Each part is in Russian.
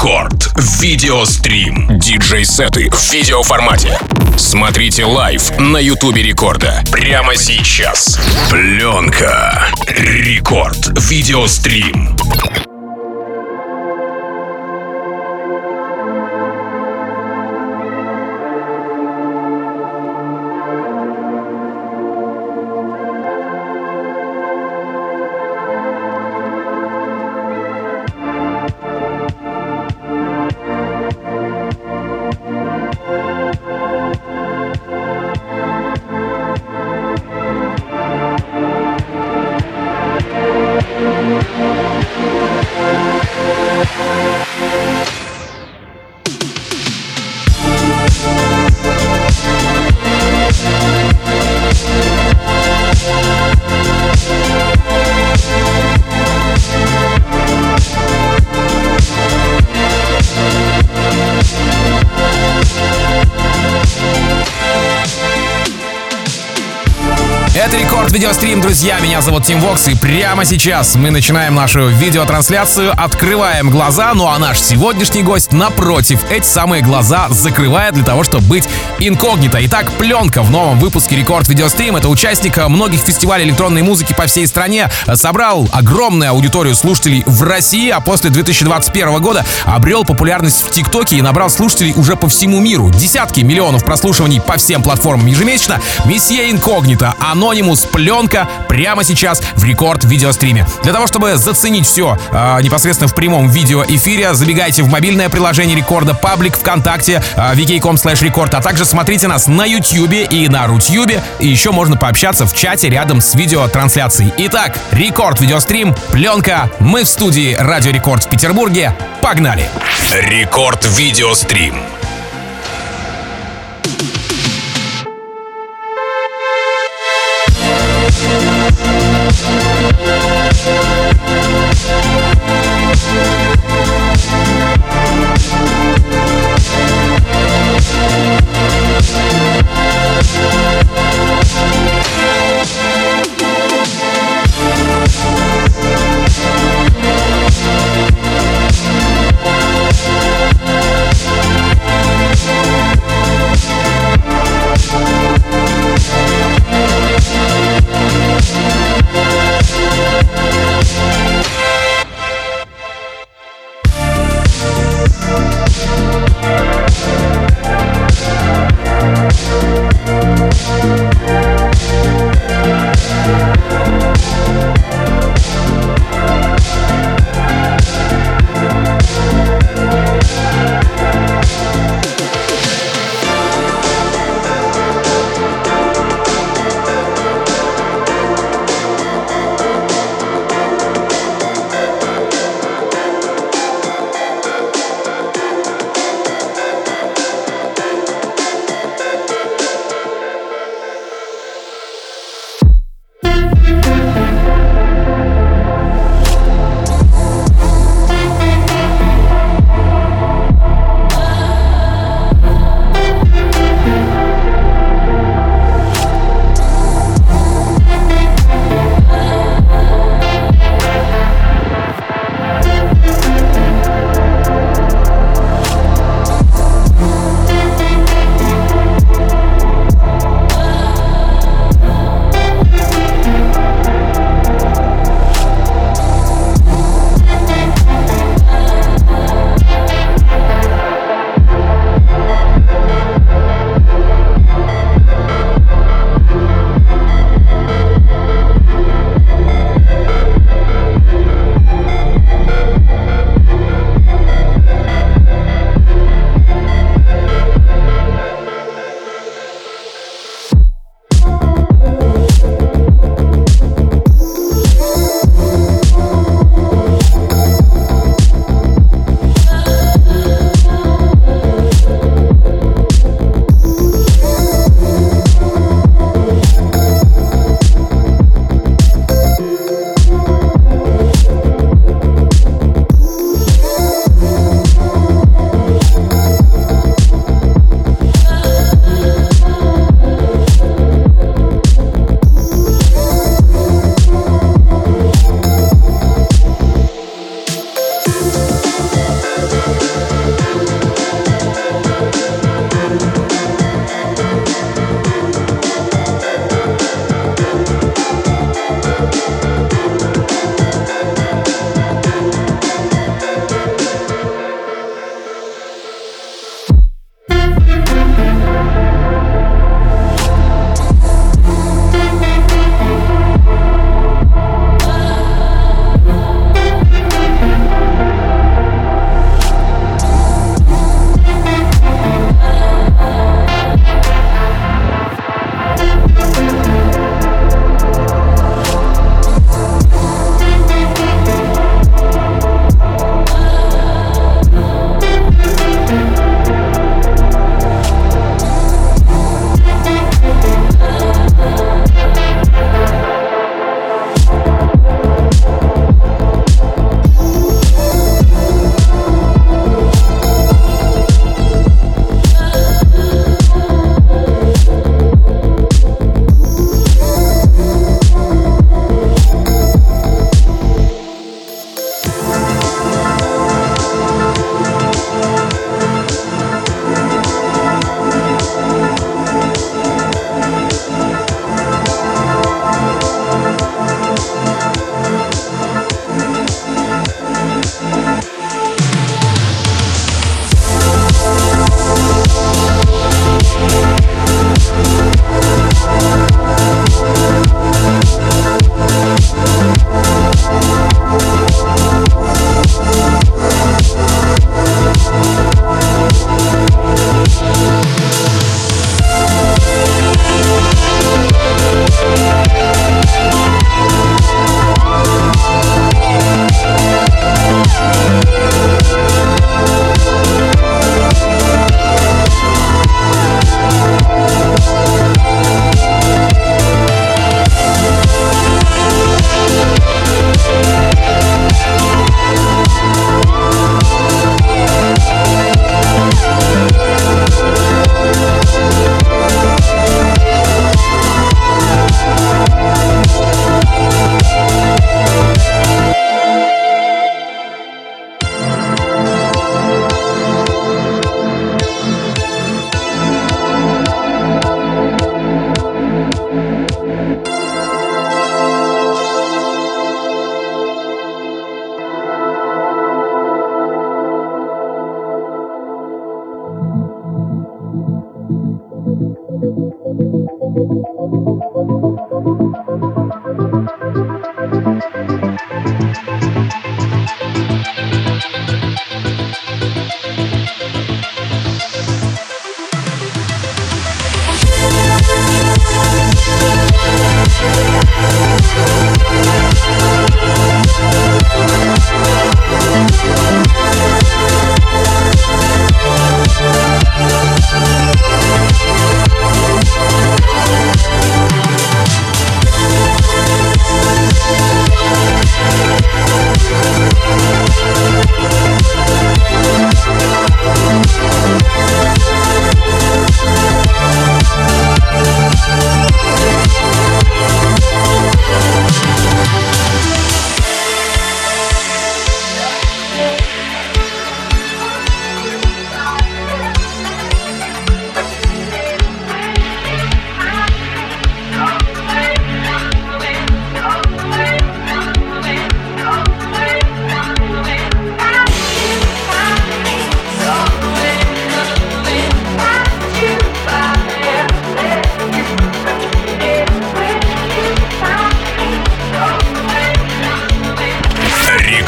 Record Video Stream. Диджей-сеты в видеоформате. Смотрите live на Ютубе Рекорда. Прямо сейчас. Пленка. Record Video Stream. Зовут Тим Вокс, и прямо сейчас мы начинаем нашу видеотрансляцию, открываем глаза, ну а наш сегодняшний гость, напротив, эти самые глаза закрывает для того, чтобы быть инкогнито. Итак, пленка в новом выпуске Рекорд Видеострим. Это участник многих фестивалей электронной музыки по всей стране. Собрал огромную аудиторию слушателей в России, а после 2021 года обрел популярность в ТикТоке и набрал слушателей уже по всему миру. Десятки миллионов прослушиваний по всем платформам ежемесячно. Месье Инкогнито, Анонимус, пленка прямо сейчас в рекорд видеостриме. Для того, чтобы заценить все э, непосредственно в прямом видеоэфире, забегайте в мобильное приложение рекорда, паблик ВКонтакте, э, vk.com slash рекорд, а также смотрите нас на Ютьюбе и на Рутьюбе, и еще можно пообщаться в чате рядом с видеотрансляцией. Итак, рекорд видеострим, пленка, мы в студии Радио Рекорд в Петербурге. Погнали! Рекорд видеострим. Thank Música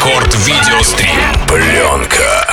Рекорд Видеострим. Пленка.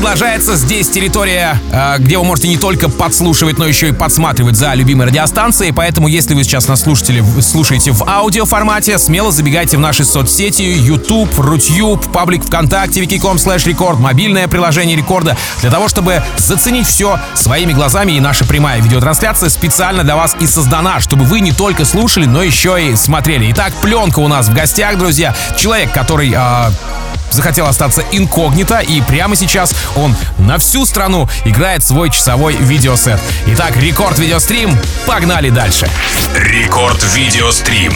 Продолжается. Здесь территория, э, где вы можете не только подслушивать, но еще и подсматривать за любимой радиостанцией. Поэтому, если вы сейчас нас слушатели, слушаете в аудиоформате, смело забегайте в наши соцсети YouTube, Рутюб, паблик ВКонтакте, wiki.com slash рекорд, мобильное приложение рекорда, для того, чтобы заценить все своими глазами. И наша прямая видеотрансляция специально для вас и создана, чтобы вы не только слушали, но еще и смотрели. Итак, пленка у нас в гостях, друзья. Человек, который э, захотел остаться инкогнито, и прямо сейчас он на всю страну играет свой часовой видеосет. Итак, рекорд видеострим, погнали дальше. Рекорд видеострим.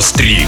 Видеострим.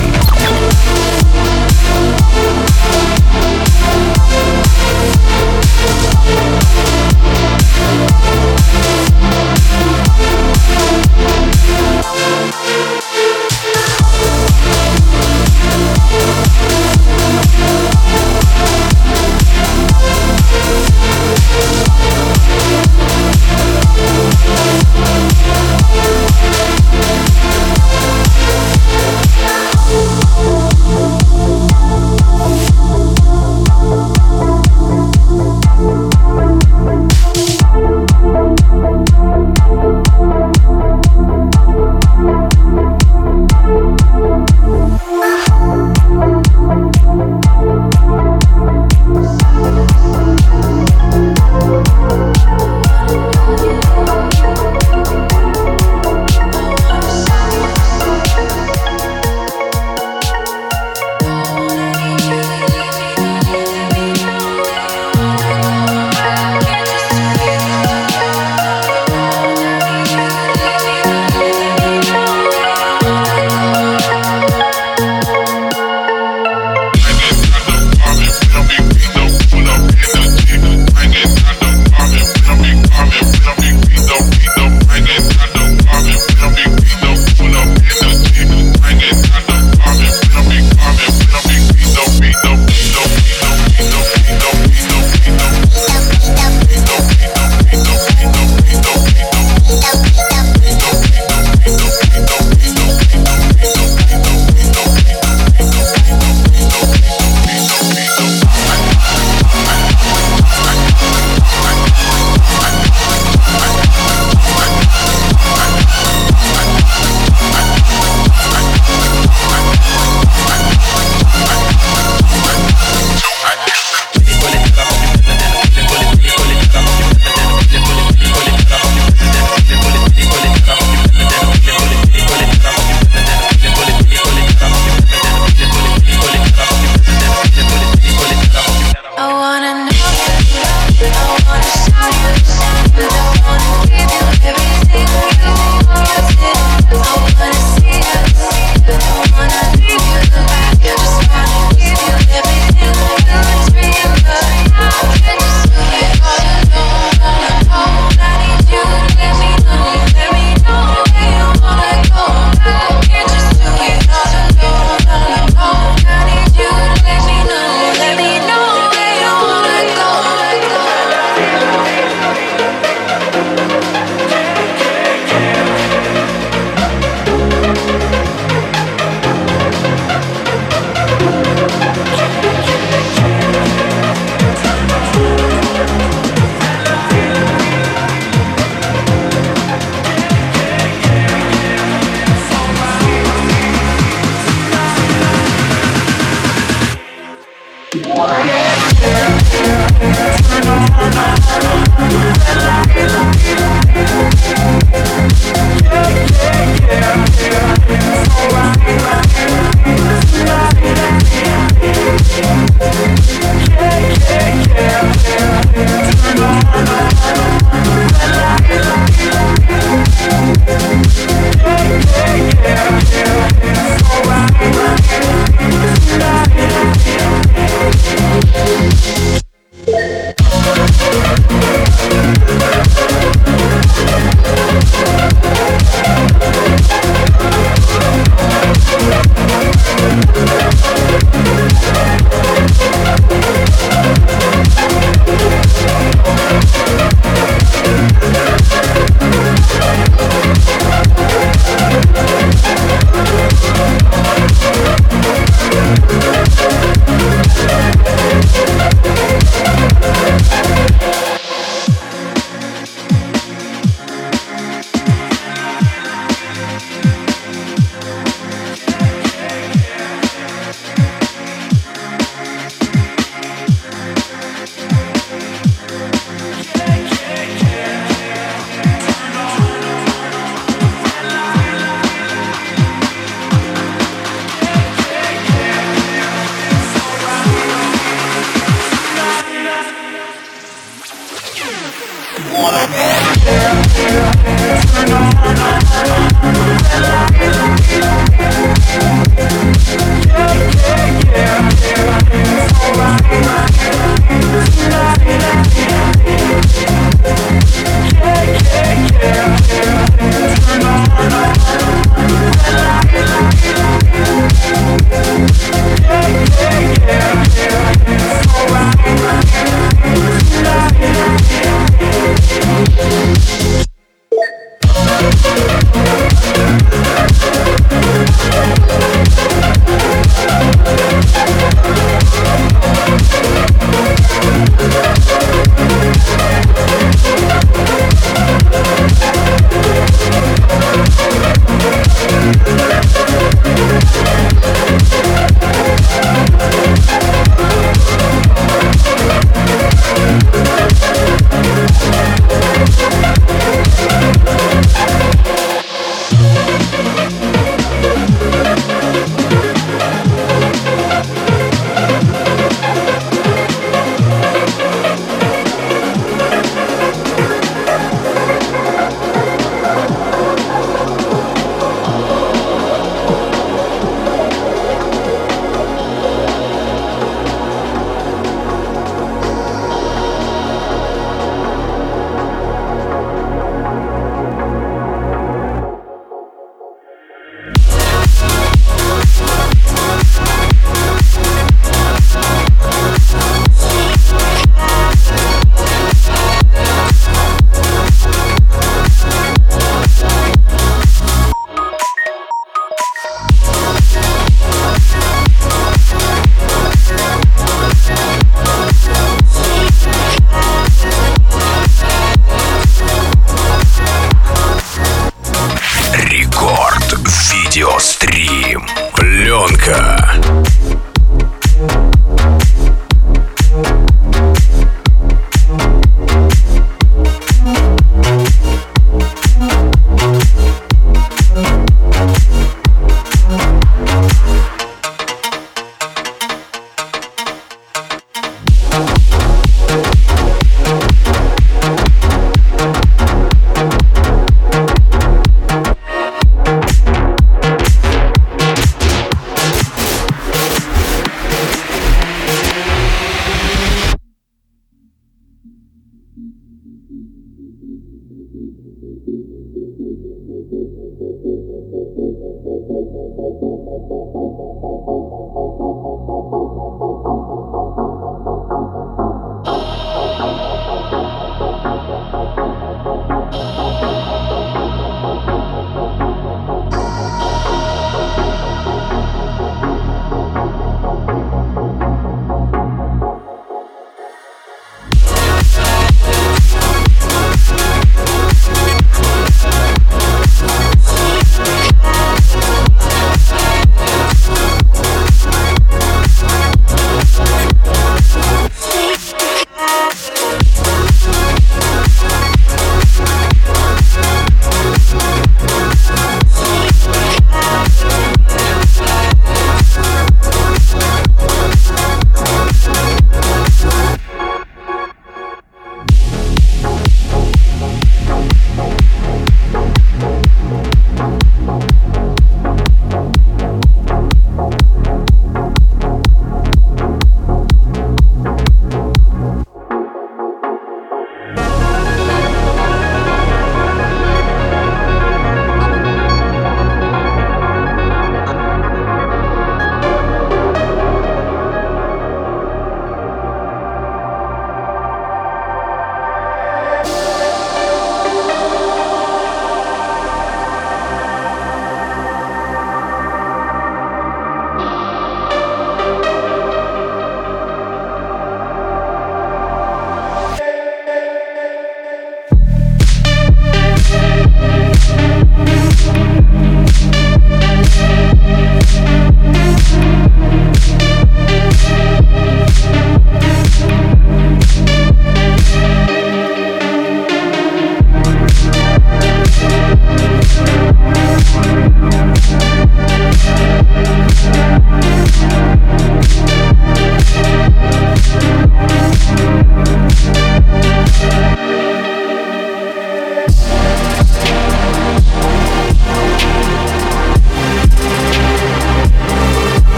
Turn on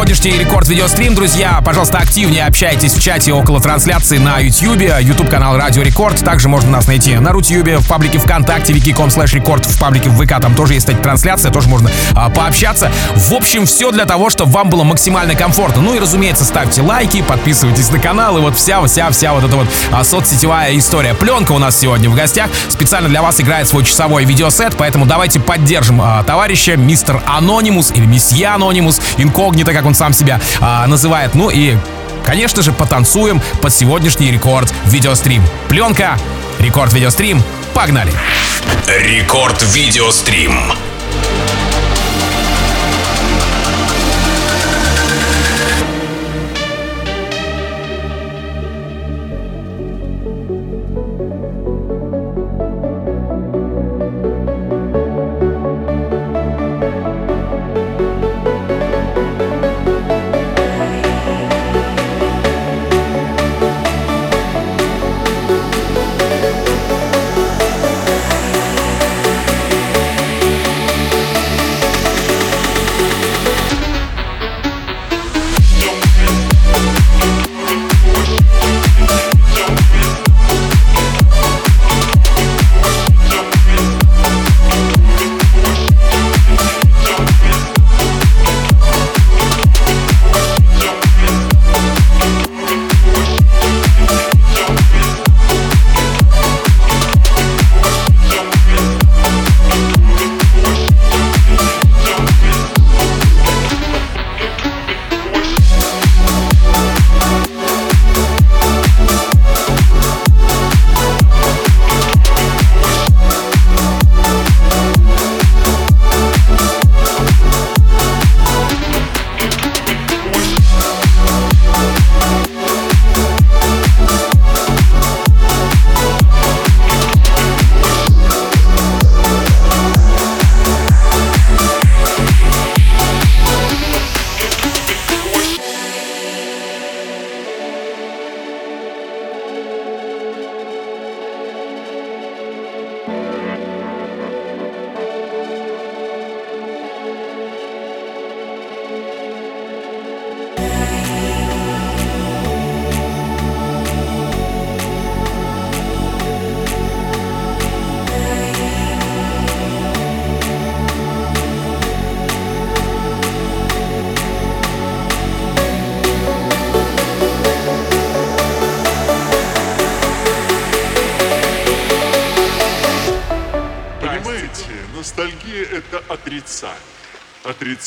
сегодняшний рекорд видеострим, друзья. Пожалуйста, активнее общайтесь в чате около трансляции на YouTube, YouTube канал Радио Рекорд. Также можно нас найти на Рутюбе, в паблике ВКонтакте, wiki.com slash рекорд, в паблике в ВК, там тоже есть эта трансляция, тоже можно а, пообщаться. В общем, все для того, чтобы вам было максимально комфортно. Ну и, разумеется, ставьте лайки, подписывайтесь на канал, и вот вся, вся, вся вот эта вот а, соцсетевая история. Пленка у нас сегодня в гостях. Специально для вас играет свой часовой видеосет, поэтому давайте поддержим а, товарища, мистер Анонимус или месье Анонимус, инкогнито, как он сам себя а, называет. Ну и Конечно же, потанцуем под сегодняшний рекорд видеострим. Пленка, рекорд видеострим, погнали! Рекорд видеострим.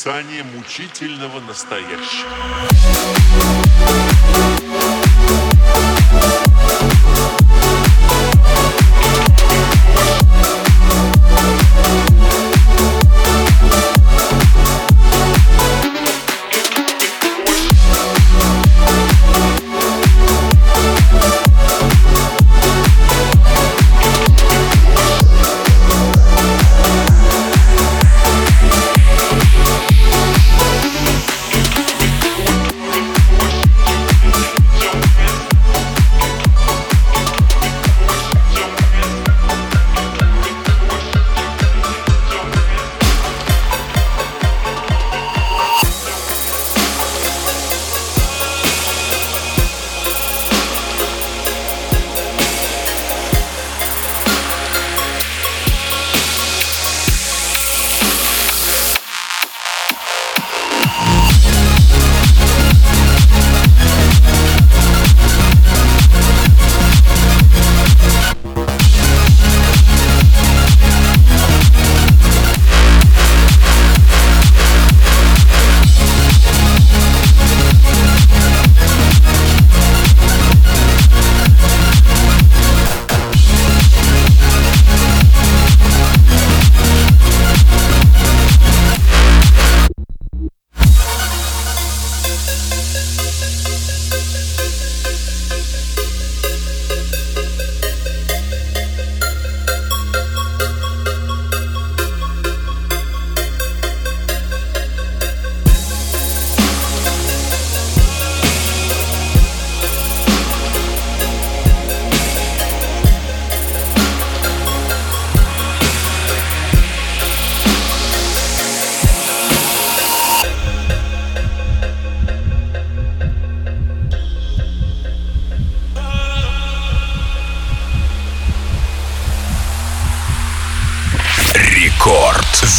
Отрицание мучительного настоящего.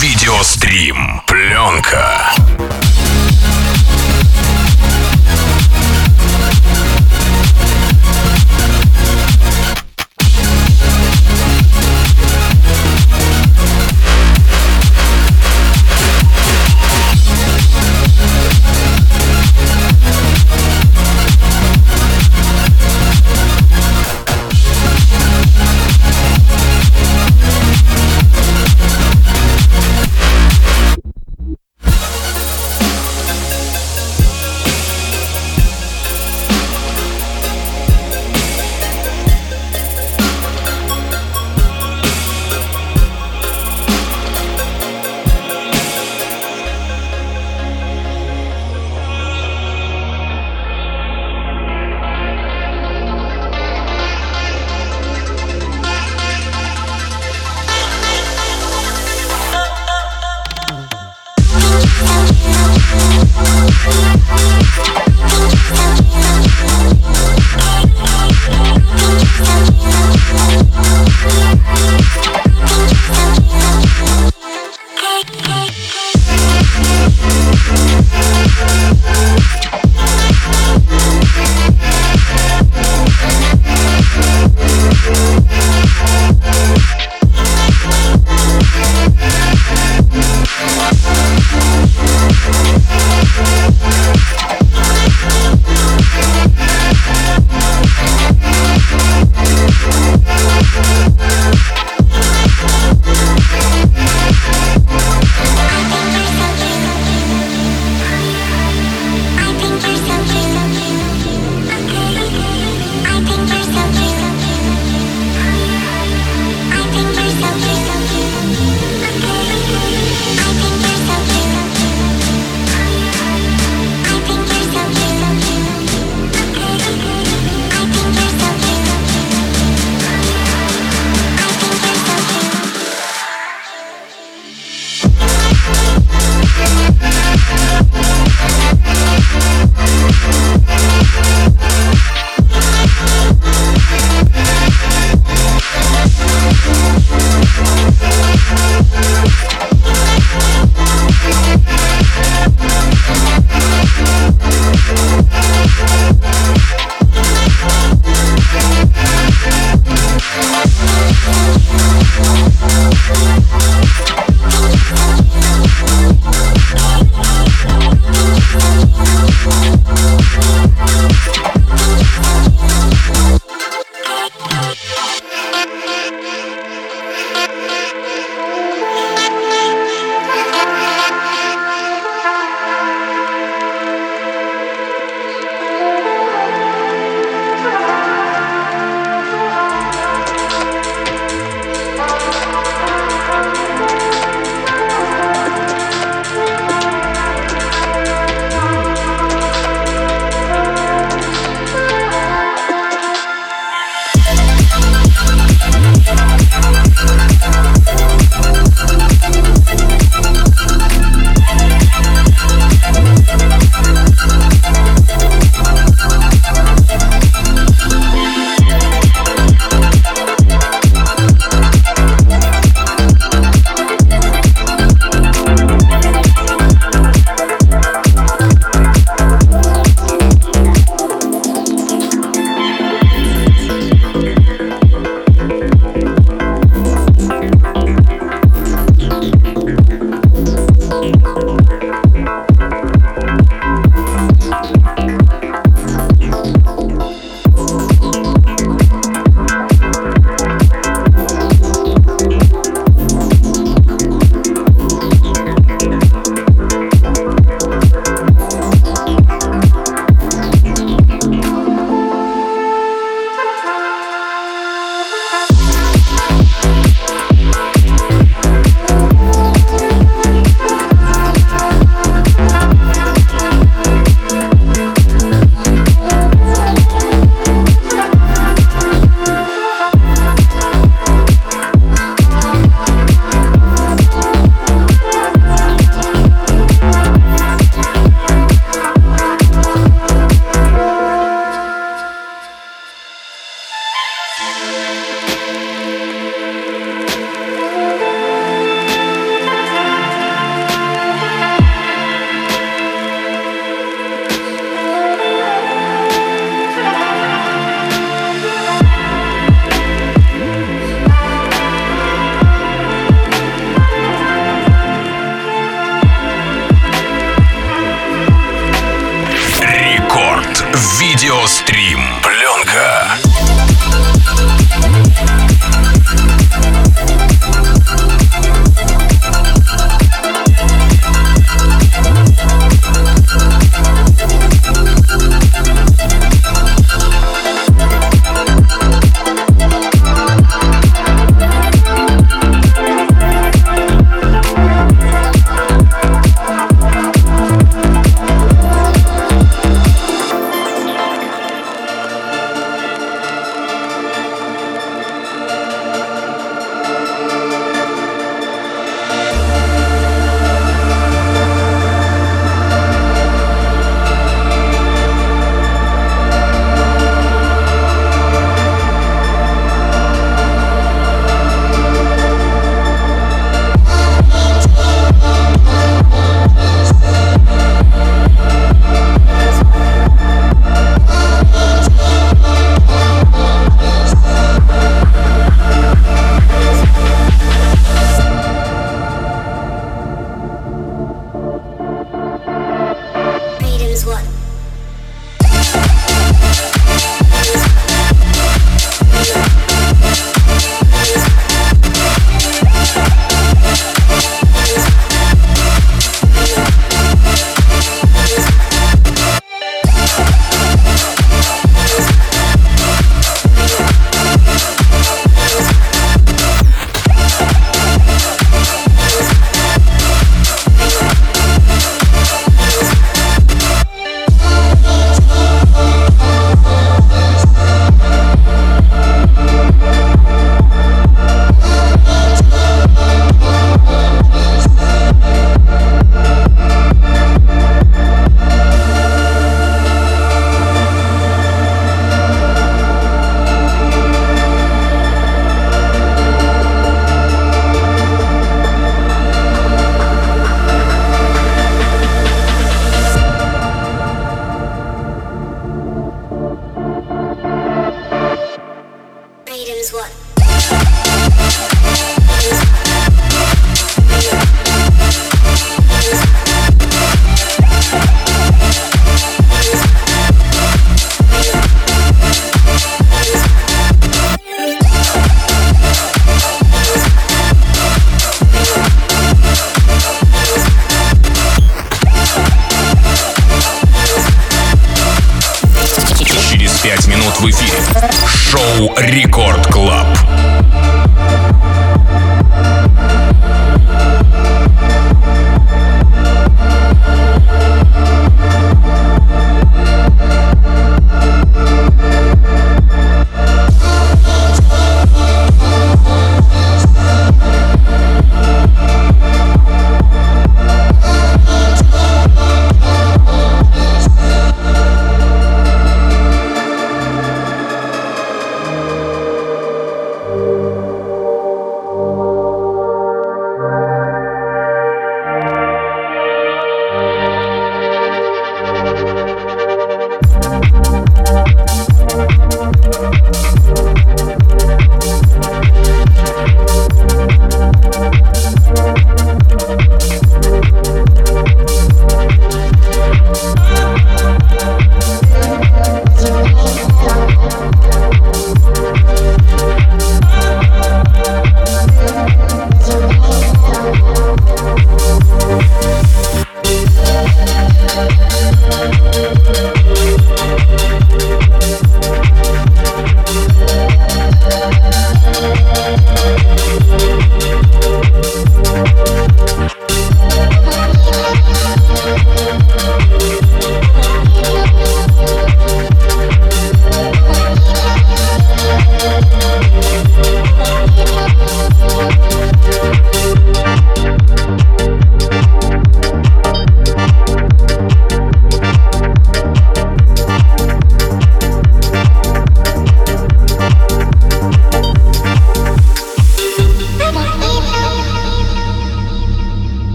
Видеострим. Пленка.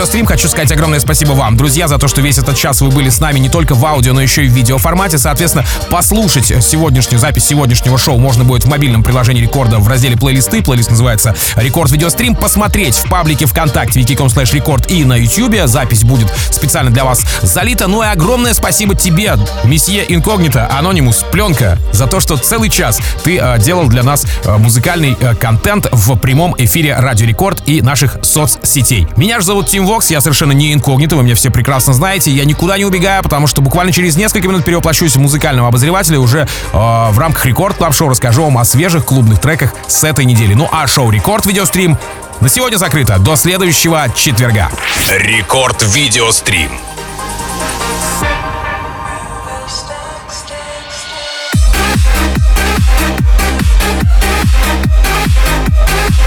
Video Stream хочу сказать огромное спасибо вам, друзья, за то, что весь этот час вы были с нами не только в аудио, но еще и в видеоформате. Соответственно, послушать сегодняшнюю запись сегодняшнего шоу можно будет в мобильном приложении Рекорда в разделе плейлисты. Плейлист называется Record Video Stream. Посмотреть в паблике ВКонтакте vk.com slash record и на YouTube. Запись будет специально для вас залита. Ну и огромное спасибо тебе, месье Инкогнито, Анонимус, Пленка, за то, что целый час ты э, делал для нас э, музыкальный э, контент в прямом эфире Радио Рекорд и наших соцсетей. Меня же зовут Тим Вокс, я совершенно не инкогнито, вы меня все прекрасно знаете. Я никуда не убегаю, потому что буквально через несколько минут перевоплощусь в музыкального обозревателя уже э, в рамках Record Club Show расскажу вам о свежих клубных треках с этой недели. Ну а шоу Record Video Stream на сегодня закрыто. До следующего четверга. Record Video Stream.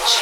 much.